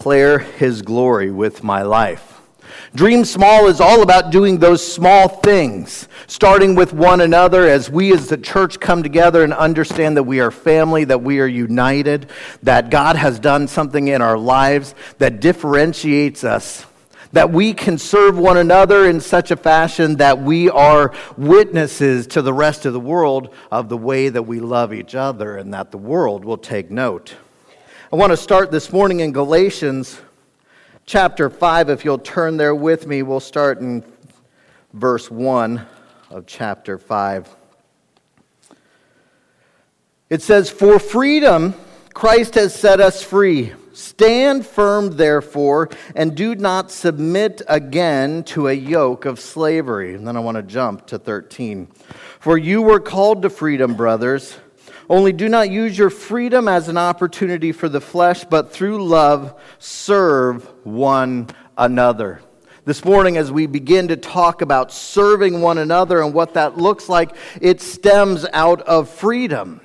declare his glory with my life. Dream Small is all about doing those small things, starting with one another as we as the church come together and understand that we are family, that we are united, that God has done something in our lives that differentiates us, that we can serve one another in such a fashion that we are witnesses to the rest of the world of the way that we love each other and that the world will take note. I want to start this morning in Galatians chapter 5. If you'll turn there with me, we'll start in verse 1 of chapter 5. It says, For freedom Christ has set us free. Stand firm, therefore, and do not submit again to a yoke of slavery. And then I want to jump to 13. For you were called to freedom, brothers. Only do not use your freedom as an opportunity for the flesh, but through love serve one another. This morning, as we begin to talk about serving one another and what that looks like, it stems out of freedom.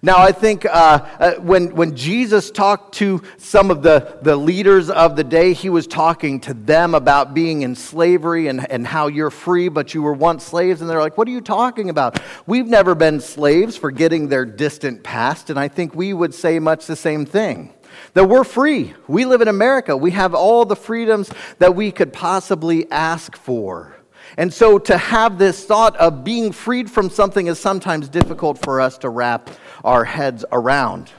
Now, I think uh, uh, when, when Jesus talked to some of the, the leaders of the day, he was talking to them about being in slavery and, and how you're free, but you were once slaves. And they're like, What are you talking about? We've never been slaves, forgetting their distant past. And I think we would say much the same thing that we're free. We live in America, we have all the freedoms that we could possibly ask for. And so to have this thought of being freed from something is sometimes difficult for us to wrap our heads around.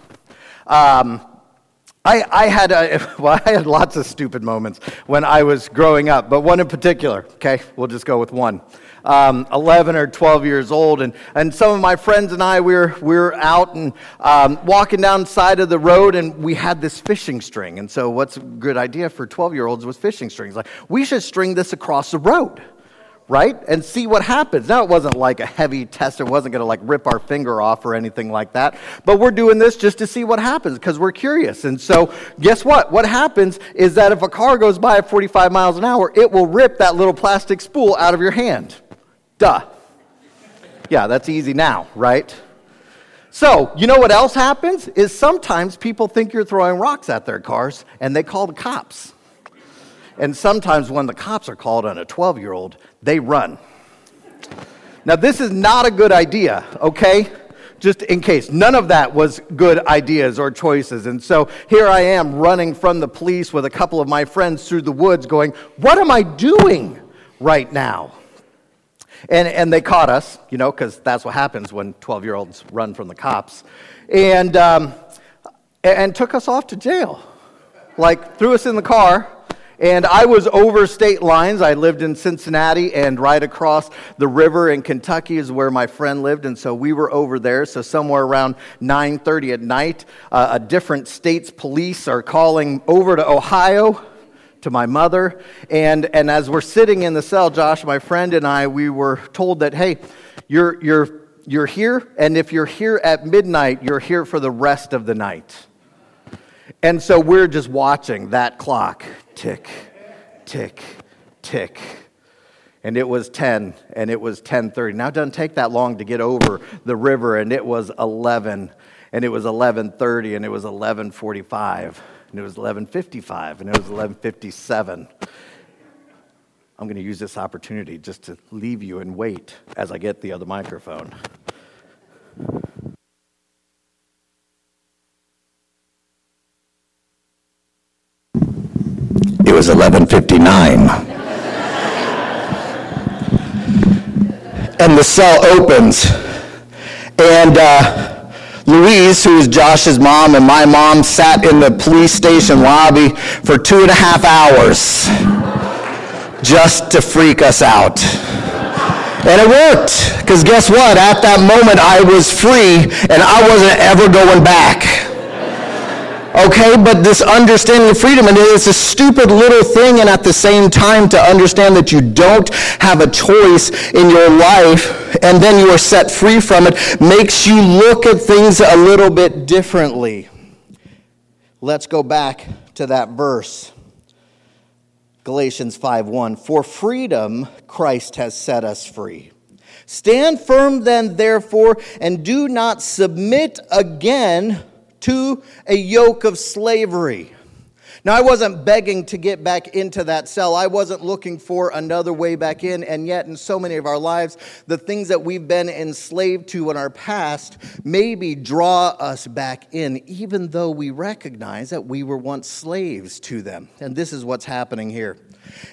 Um, I, I, had a, well, I had lots of stupid moments when I was growing up, but one in particular, okay? We'll just go with one. Um, 11 or 12 years old, and, and some of my friends and I, we were, we were out and um, walking down the side of the road, and we had this fishing string. And so, what's a good idea for 12 year olds was fishing strings? Like, we should string this across the road right? And see what happens. Now, it wasn't like a heavy test, it wasn't going to like rip our finger off or anything like that. But we're doing this just to see what happens because we're curious. And so, guess what? What happens is that if a car goes by at 45 miles an hour, it will rip that little plastic spool out of your hand. Duh. Yeah, that's easy now, right? So, you know what else happens? Is sometimes people think you're throwing rocks at their cars and they call the cops. And sometimes when the cops are called on a 12 year old, they run. Now, this is not a good idea, okay? Just in case. None of that was good ideas or choices. And so here I am running from the police with a couple of my friends through the woods going, What am I doing right now? And, and they caught us, you know, because that's what happens when 12 year olds run from the cops, and, um, and took us off to jail. Like, threw us in the car and I was over state lines. I lived in Cincinnati, and right across the river in Kentucky is where my friend lived, and so we were over there. So somewhere around 9:30 at night, uh, a different state's police are calling over to Ohio to my mother. And, and as we're sitting in the cell, Josh, my friend, and I, we were told that, hey, you're, you're, you're here, and if you're here at midnight, you're here for the rest of the night. And so we're just watching that clock tick, tick, tick. And it was 10 and it was 10:30. Now it doesn't take that long to get over the river and it was 11 and it was 11:30 and it was 11:45 and it was 11:55 and it was 11:57. I'm going to use this opportunity just to leave you and wait as I get the other microphone. Was 11:59. and the cell opens, and uh, Louise, who is Josh's mom, and my mom sat in the police station lobby for two and a half hours just to freak us out. And it worked, because guess what? At that moment, I was free, and I wasn't ever going back. Okay, but this understanding of freedom, and it's a stupid little thing, and at the same time to understand that you don't have a choice in your life, and then you are set free from it, makes you look at things a little bit differently. Let's go back to that verse. Galatians 5:1 For freedom Christ has set us free. Stand firm then therefore and do not submit again to a yoke of slavery. Now, I wasn't begging to get back into that cell. I wasn't looking for another way back in. And yet, in so many of our lives, the things that we've been enslaved to in our past maybe draw us back in, even though we recognize that we were once slaves to them. And this is what's happening here.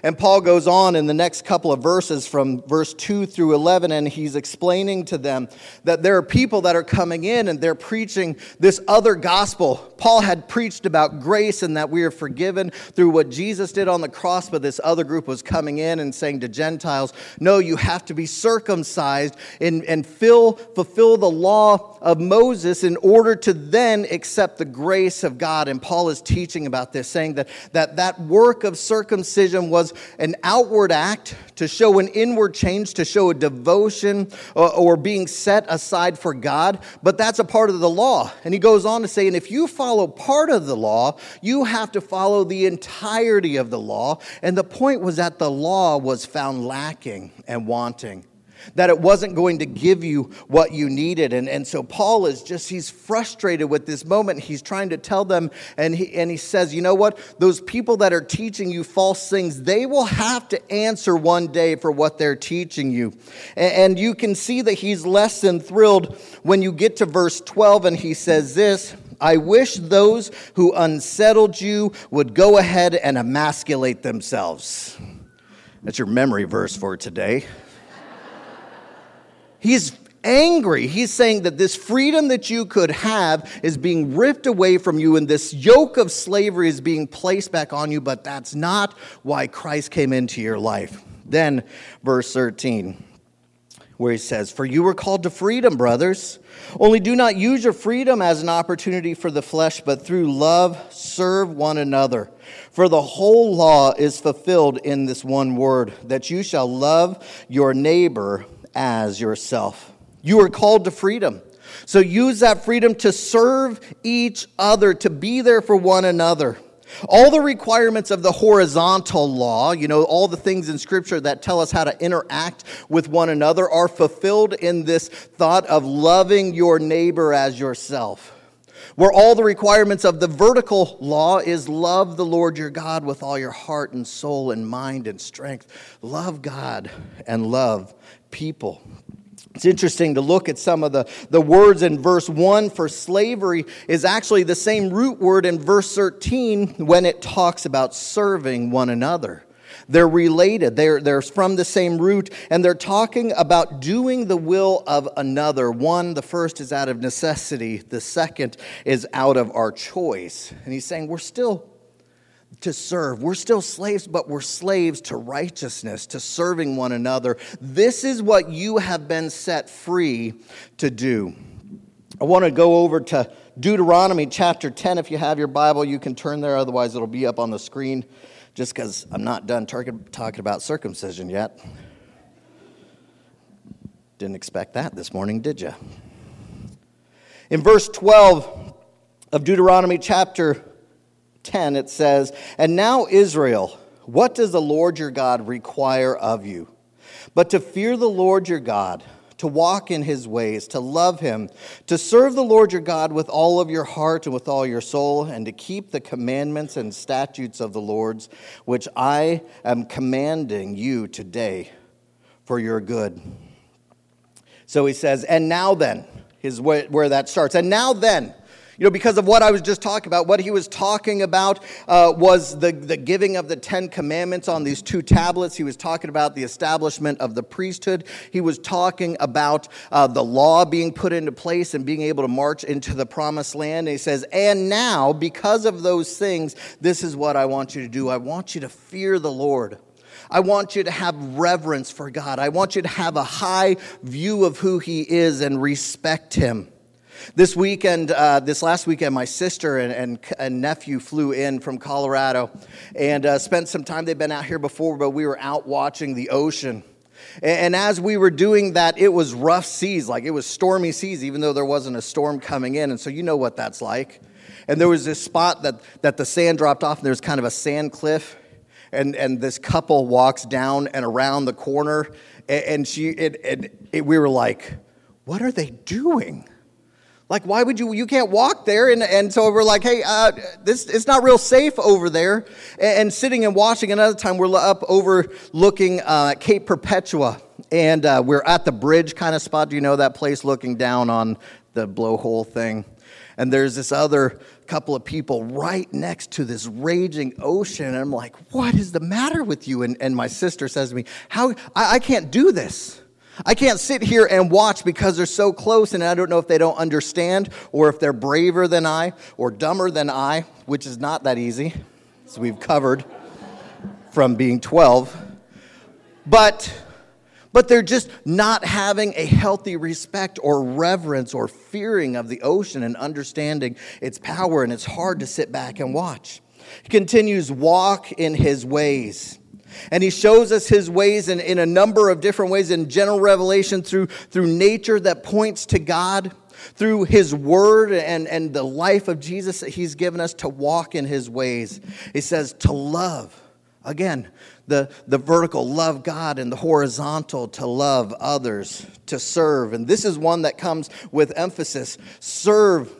And Paul goes on in the next couple of verses from verse 2 through 11, and he's explaining to them that there are people that are coming in and they're preaching this other gospel. Paul had preached about grace and that we are forgiven through what Jesus did on the cross, but this other group was coming in and saying to Gentiles, No, you have to be circumcised and, and fill, fulfill the law of Moses in order to then accept the grace of God. And Paul is teaching about this, saying that that, that work of circumcision was an outward act to show an inward change, to show a devotion or, or, being set aside for God, but that's a part of the law. And he goes on to say, and if you follow part of the law, you have to follow the entirety of the law. And the point was that the law was found lacking and wanting that it wasn't going to give you what you needed. And, and so Paul is just, he's frustrated with this moment. He's trying to tell them, and he, and he says, you know what? Those people that are teaching you false things, they will have to answer one day for what they're teaching you. And, and you can see that he's less than thrilled when you get to verse 12 and he says this. I wish those who unsettled you would go ahead and emasculate themselves. That's your memory verse for today. He's angry. He's saying that this freedom that you could have is being ripped away from you, and this yoke of slavery is being placed back on you, but that's not why Christ came into your life. Then, verse 13, where he says, For you were called to freedom, brothers. Only do not use your freedom as an opportunity for the flesh, but through love serve one another. For the whole law is fulfilled in this one word that you shall love your neighbor as yourself. You are called to freedom. So use that freedom to serve each other, to be there for one another. All the requirements of the horizontal law, you know, all the things in Scripture that tell us how to interact with one another, are fulfilled in this thought of loving your neighbor as yourself. Where all the requirements of the vertical law is love the Lord your God with all your heart and soul and mind and strength. Love God and love people. It's interesting to look at some of the, the words in verse 1 for slavery is actually the same root word in verse 13 when it talks about serving one another. They're related, they're, they're from the same root, and they're talking about doing the will of another. One, the first is out of necessity, the second is out of our choice. And he's saying we're still to serve. We're still slaves, but we're slaves to righteousness, to serving one another. This is what you have been set free to do. I want to go over to Deuteronomy chapter 10. If you have your Bible, you can turn there, otherwise, it'll be up on the screen just because I'm not done talking about circumcision yet. Didn't expect that this morning, did you? In verse 12 of Deuteronomy chapter 10, it says, And now, Israel, what does the Lord your God require of you? But to fear the Lord your God, to walk in his ways, to love him, to serve the Lord your God with all of your heart and with all your soul, and to keep the commandments and statutes of the Lord's, which I am commanding you today for your good. So he says, And now then, is where that starts. And now then, you know, because of what I was just talking about, what he was talking about uh, was the, the giving of the Ten Commandments on these two tablets. He was talking about the establishment of the priesthood. He was talking about uh, the law being put into place and being able to march into the promised land. And he says, And now, because of those things, this is what I want you to do. I want you to fear the Lord. I want you to have reverence for God. I want you to have a high view of who He is and respect Him. This weekend, uh, this last weekend, my sister and, and, and, nephew flew in from Colorado and uh, spent some time. They've been out here before, but we were out watching the ocean. And, and as we were doing that, it was rough seas, like it was stormy seas, even though there wasn't a storm coming in. And so you know what that's like. And there was this spot that, that the sand dropped off, and there's kind of a sand cliff. And, and this couple walks down and around the corner, and, and she, and, and it, we were like, what are they doing? Like, why would you? You can't walk there. And, and so we're like, hey, uh, this it's not real safe over there. And, and, sitting and watching another time, we're up overlooking uh, Cape Perpetua. And uh, we're at the bridge kind of spot. Do you know that place looking down on the blowhole thing? And there's this other couple of people right next to this raging ocean. And I'm like, what is the matter with you? And, and my sister says to me, how, I, I can't do this. I can't sit here and watch because they're so close, and I don't know if they don't understand or if they're braver than I or dumber than I, which is not that easy, as we've covered from being 12. But, but they're just not having a healthy respect or reverence or fearing of the ocean and understanding its power, and it's hard to sit back and watch. He continues, walk in his ways. And he shows us his ways in, in a number of different ways in general revelation through, through nature that points to God, through his word and, and the life of Jesus that he's given us to walk in his ways. He says to love. Again, the, the vertical, love God, and the horizontal, to love others, to serve. And this is one that comes with emphasis serve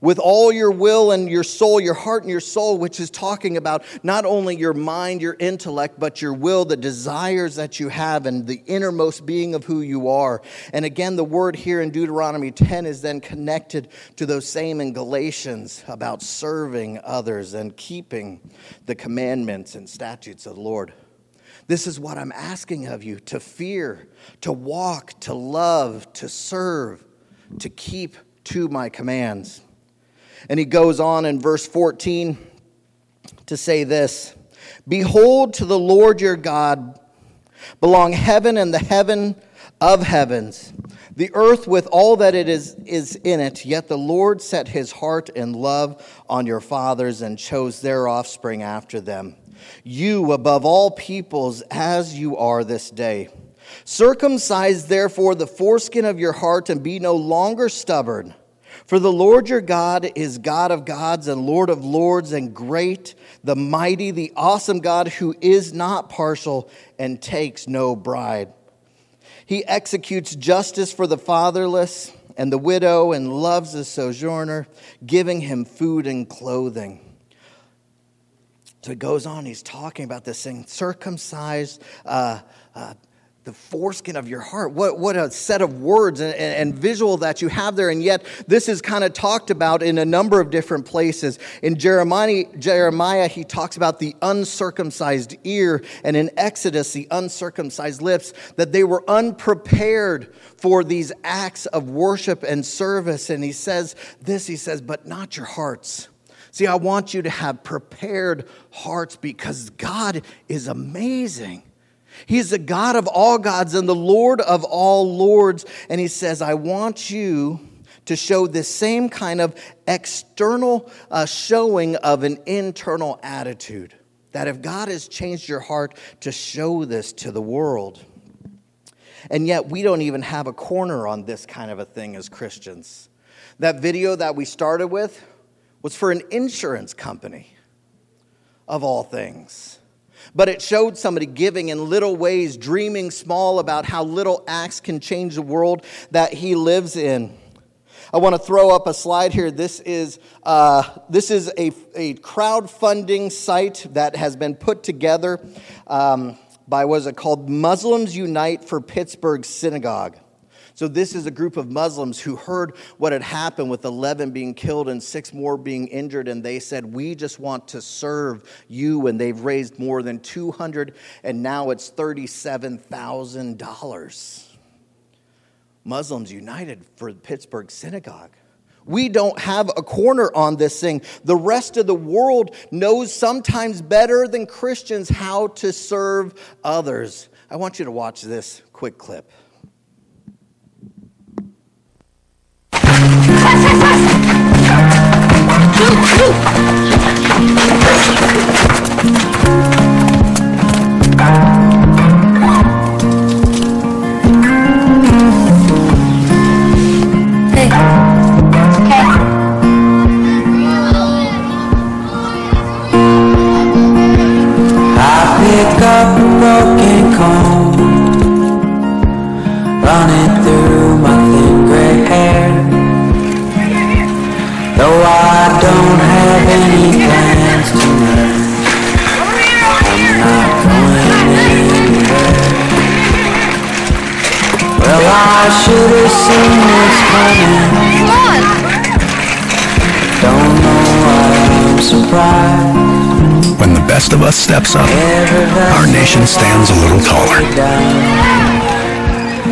with all your will and your soul, your heart and your soul, which is talking about not only your mind, your intellect, but your will, the desires that you have, and the innermost being of who you are. And again, the word here in Deuteronomy 10 is then connected to those same in Galatians about serving others and keeping the commandments and statutes of the Lord. This is what I'm asking of you to fear, to walk, to love, to serve, to keep to my commands. And he goes on in verse 14 to say this Behold, to the Lord your God belong heaven and the heaven of heavens, the earth with all that it is, is in it. Yet the Lord set his heart and love on your fathers and chose their offspring after them. You above all peoples, as you are this day. Circumcise therefore the foreskin of your heart and be no longer stubborn. For the Lord your God is God of gods and Lord of lords, and great, the mighty, the awesome God who is not partial and takes no bribe. He executes justice for the fatherless and the widow and loves the sojourner, giving him food and clothing. So it goes on, he's talking about this thing circumcised, uh, uh, the foreskin of your heart. What, what a set of words and, and, and visual that you have there. And yet, this is kind of talked about in a number of different places. In Jeremiah, Jeremiah, he talks about the uncircumcised ear, and in Exodus, the uncircumcised lips, that they were unprepared for these acts of worship and service. And he says this he says, but not your hearts. See, I want you to have prepared hearts because God is amazing. He is the God of all gods and the Lord of all lords. And he says, I want you to show this same kind of external uh, showing of an internal attitude. That if God has changed your heart to show this to the world. And yet, we don't even have a corner on this kind of a thing as Christians. That video that we started with was for an insurance company, of all things. But it showed somebody giving in little ways, dreaming small about how little acts can change the world that he lives in. I want to throw up a slide here. This is, uh, this is a, a crowdfunding site that has been put together um, by, what is it called? Muslims Unite for Pittsburgh Synagogue. So, this is a group of Muslims who heard what had happened with 11 being killed and six more being injured, and they said, We just want to serve you. And they've raised more than 200, and now it's $37,000. Muslims United for the Pittsburgh Synagogue. We don't have a corner on this thing. The rest of the world knows sometimes better than Christians how to serve others. I want you to watch this quick clip. Pick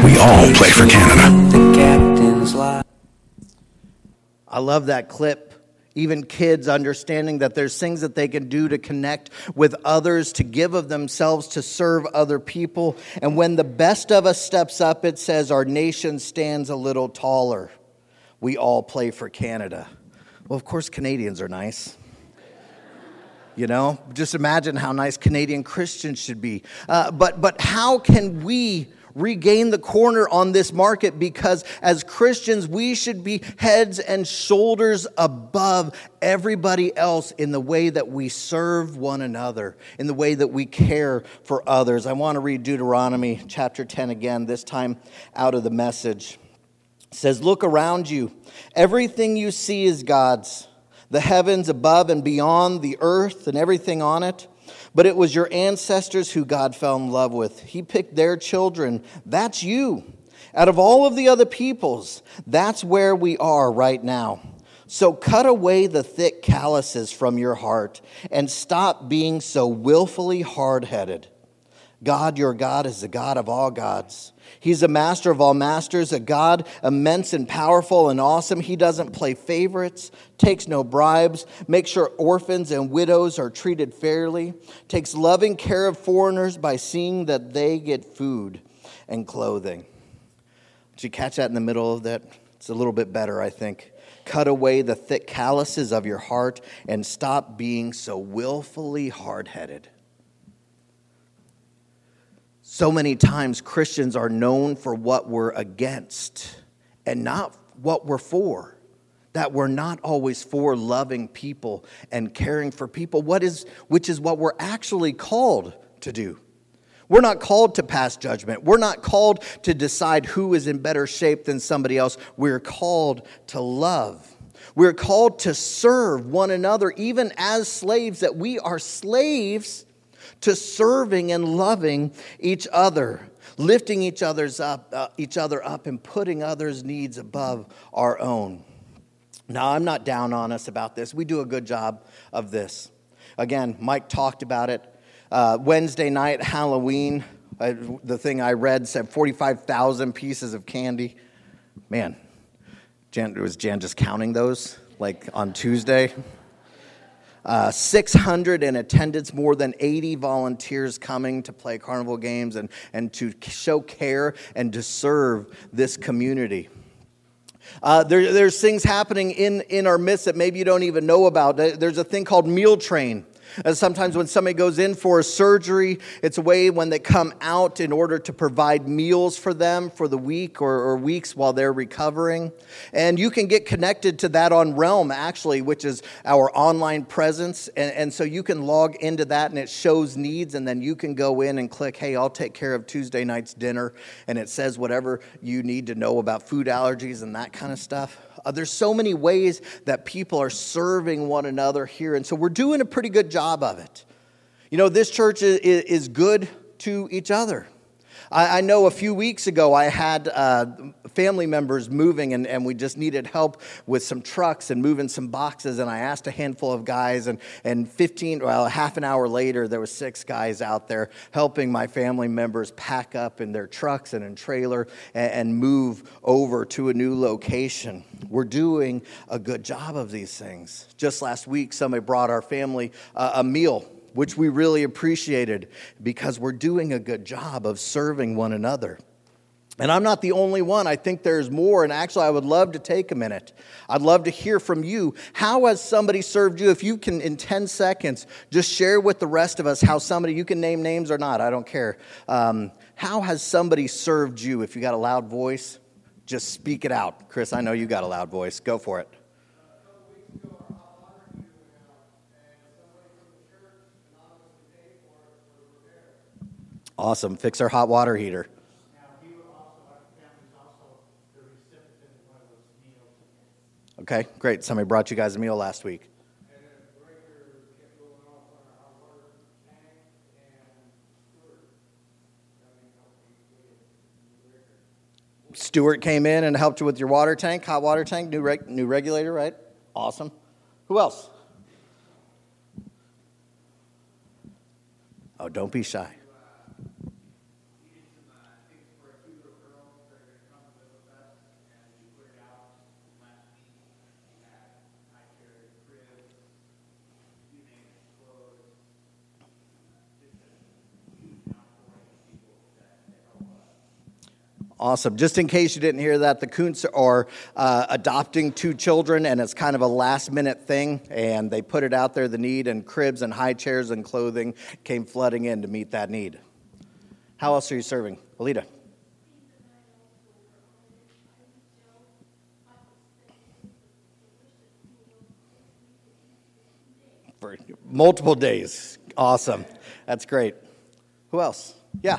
We all play for Canada. I love that clip. Even kids understanding that there's things that they can do to connect with others, to give of themselves, to serve other people. And when the best of us steps up, it says our nation stands a little taller. We all play for Canada. Well, of course, Canadians are nice. You know, just imagine how nice Canadian Christians should be. Uh, but, but how can we regain the corner on this market? Because as Christians, we should be heads and shoulders above everybody else in the way that we serve one another, in the way that we care for others. I want to read Deuteronomy chapter 10 again, this time out of the message. It says, Look around you. Everything you see is God's the heavens above and beyond, the earth and everything on it. But it was your ancestors who God fell in love with. He picked their children. That's you. Out of all of the other peoples, that's where we are right now. So cut away the thick calluses from your heart and stop being so willfully hard headed. God, your God, is the God of all gods. He's a master of all masters, a God immense and powerful and awesome. He doesn't play favorites, takes no bribes, makes sure orphans and widows are treated fairly, takes loving care of foreigners by seeing that they get food and clothing. Did you catch that in the middle of that? It's a little bit better, I think. Cut away the thick calluses of your heart and stop being so willfully hard headed. So many times Christians are known for what we're against and not what we're for. That we're not always for loving people and caring for people, what is, which is what we're actually called to do. We're not called to pass judgment. We're not called to decide who is in better shape than somebody else. We're called to love. We're called to serve one another, even as slaves, that we are slaves to serving and loving each other, lifting each other's up, uh, each other up, and putting others' needs above our own. Now, I'm not down on us about this. We do a good job of this. Again, Mike talked about it. Uh, Wednesday night, Halloween, uh, the thing I read said 45,000 pieces of candy. Man, Jan, was Jan just counting those like on Tuesday? Uh, 600 in attendance, more than 80 volunteers coming to play carnival games and, and to show care and to serve this community. Uh, there, there's things happening in, in our midst that maybe you don't even know about. There's a thing called Meal Train. Sometimes when somebody goes in for a surgery, it's a way when they come out in order to provide meals for them for the week or, or weeks while they're recovering. And you can get connected to that on Realm, actually, which is our online presence. And, and so you can log into that and it shows needs, and then you can go in and click, hey, I'll take care of Tuesday night's dinner. And it says whatever you need to know about food allergies and that kind of stuff. Uh, there's so many ways that people are serving one another here. And so we're doing a pretty good job of it. You know, this church is, is good to each other. I, I know a few weeks ago I had uh, family members moving and, and we just needed help with some trucks and moving some boxes. And I asked a handful of guys, and, and 15, well, half an hour later, there was six guys out there helping my family members pack up in their trucks and in trailer and, and move over to a new location. We're doing a good job of these things. Just last week, somebody brought our family uh, a meal which we really appreciated because we're doing a good job of serving one another. And I'm not the only one. I think there's more. And actually, I would love to take a minute. I'd love to hear from you. How has somebody served you? If you can, in 10 seconds, just share with the rest of us how somebody, you can name names or not, I don't care. Um, how has somebody served you? If you got a loud voice, just speak it out. Chris, I know you got a loud voice. Go for it. Awesome. Fix our hot water heater. Okay, great. Somebody brought you guys a meal last week. Stewart came in and helped you with your water tank, hot water tank, new reg- new regulator, right? Awesome. Who else? Oh, don't be shy. Awesome. Just in case you didn't hear that, the Kuntz are uh, adopting two children, and it's kind of a last minute thing. And they put it out there the need, and cribs and high chairs and clothing came flooding in to meet that need. How else are you serving? Alita. For multiple days. Awesome. That's great. Who else? Yeah.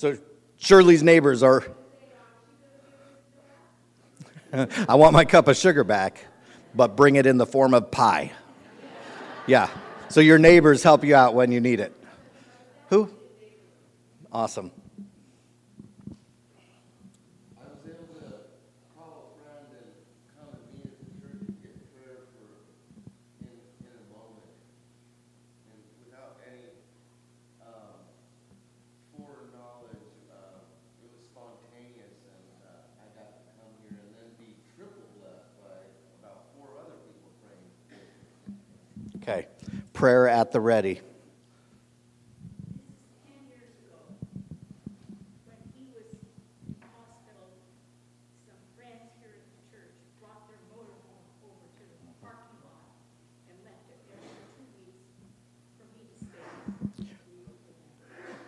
So Shirley's neighbors are. I want my cup of sugar back, but bring it in the form of pie. Yeah. So your neighbors help you out when you need it. Who? Awesome. Okay. Prayer at the ready.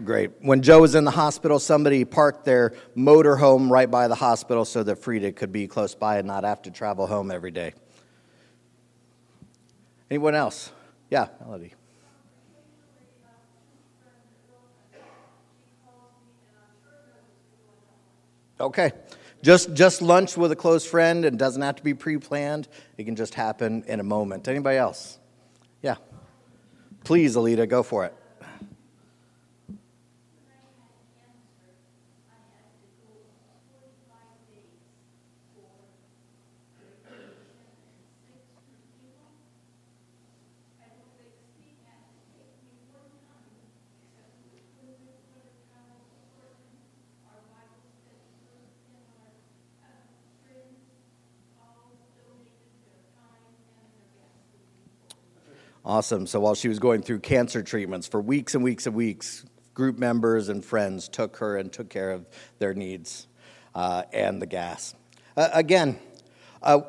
Great. When Joe was in the hospital, somebody parked their motorhome right by the hospital so that Frida could be close by and not have to travel home every day. Anyone else? Yeah, Melody. Okay. Just just lunch with a close friend and doesn't have to be pre-planned. It can just happen in a moment. Anybody else? Yeah. Please, Alita, go for it. Awesome. So while she was going through cancer treatments for weeks and weeks and weeks, group members and friends took her and took care of their needs uh, and the gas. Uh, again, uh,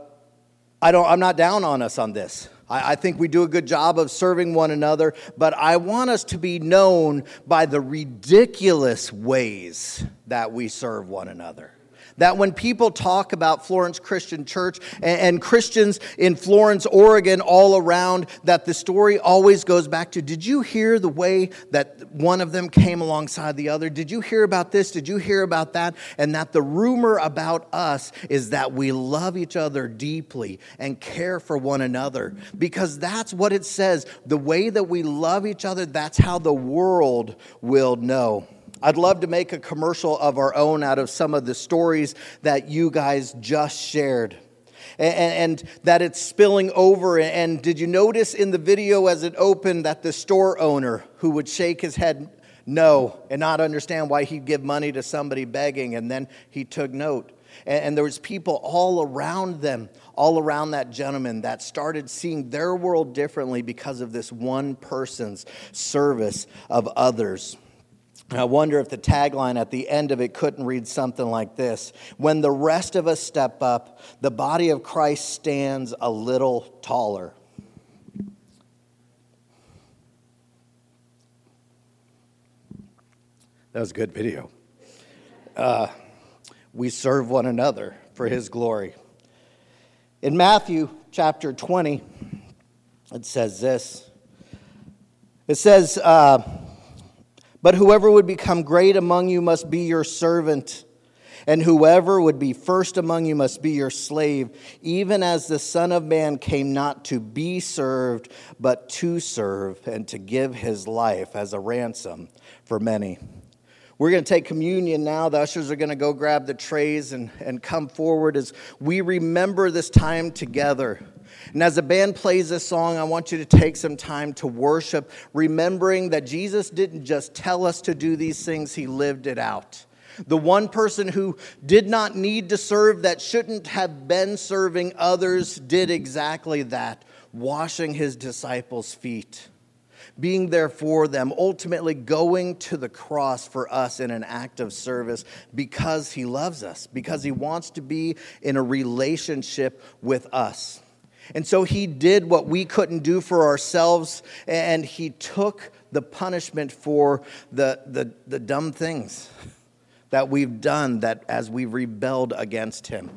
I don't, I'm not down on us on this. I, I think we do a good job of serving one another, but I want us to be known by the ridiculous ways that we serve one another. That when people talk about Florence Christian Church and, and, Christians in Florence, Oregon, all around, that the story always goes back to did you hear the way that one of them came alongside the other? Did you hear about this? Did you hear about that? And that the rumor about us is that we love each other deeply and care for one another because that's what it says. The way that we love each other, that's how the world will know. I'd love to make a commercial of our own out of some of the stories that you guys just shared. And, and, that it's spilling over. And did you notice in the video as it opened that the store owner who would shake his head no and not understand why he'd give money to somebody begging, and then he took note. And, and there was people all around them, all around that gentleman that started seeing their world differently because of this one person's service of others. I wonder if the tagline at the end of it couldn't read something like this When the rest of us step up, the body of Christ stands a little taller. That was a good video. Uh, we serve one another for his glory. In Matthew chapter 20, it says this. It says, uh, But whoever would become great among you must be your servant. And whoever would be first among you must be your slave, even as the Son of Man came not to be served, but to serve, and to give his life as a ransom for many. We're going to take communion now. The ushers are going to go grab the trays and, and come forward as we remember this time together. And as the band plays this song, I want you to take some time to worship, remembering that Jesus didn't just tell us to do these things, he lived it out. The one person who did not need to serve, that shouldn't have been serving others, did exactly that, washing his disciples' feet, being there for them, ultimately going to the cross for us in an act of service because he loves us, because he wants to be in a relationship with us. And so he did what we couldn't do for ourselves, and he took the punishment for the, the, the dumb things that we've done that as we've rebelled against him.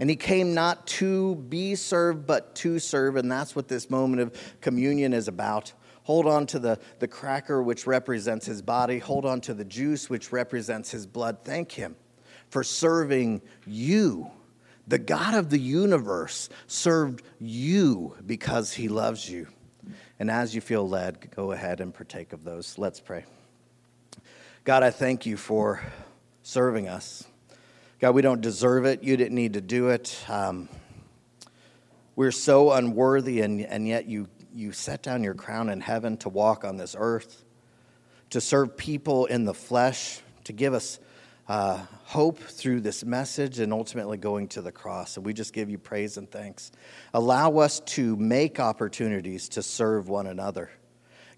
And he came not to be served, but to serve. And that's what this moment of communion is about. Hold on to the, the cracker, which represents his body. Hold on to the juice, which represents his blood. Thank him for serving you. The God of the universe served you because he loves you. And as you feel led, go ahead and partake of those. Let's pray. God, I thank you for serving us. God, we don't deserve it. You didn't need to do it. Um, we're so unworthy, and, and yet you, you set down your crown in heaven to walk on this earth, to serve people in the flesh, to give us uh, hope through this message, and ultimately going to the cross. And we just give you praise and thanks. Allow us to make opportunities to serve one another.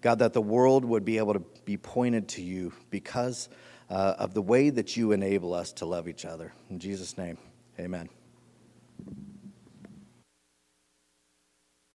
God, that the world would be able to be pointed to you because uh, of the way that you enable us to love each other. In Jesus' name, amen.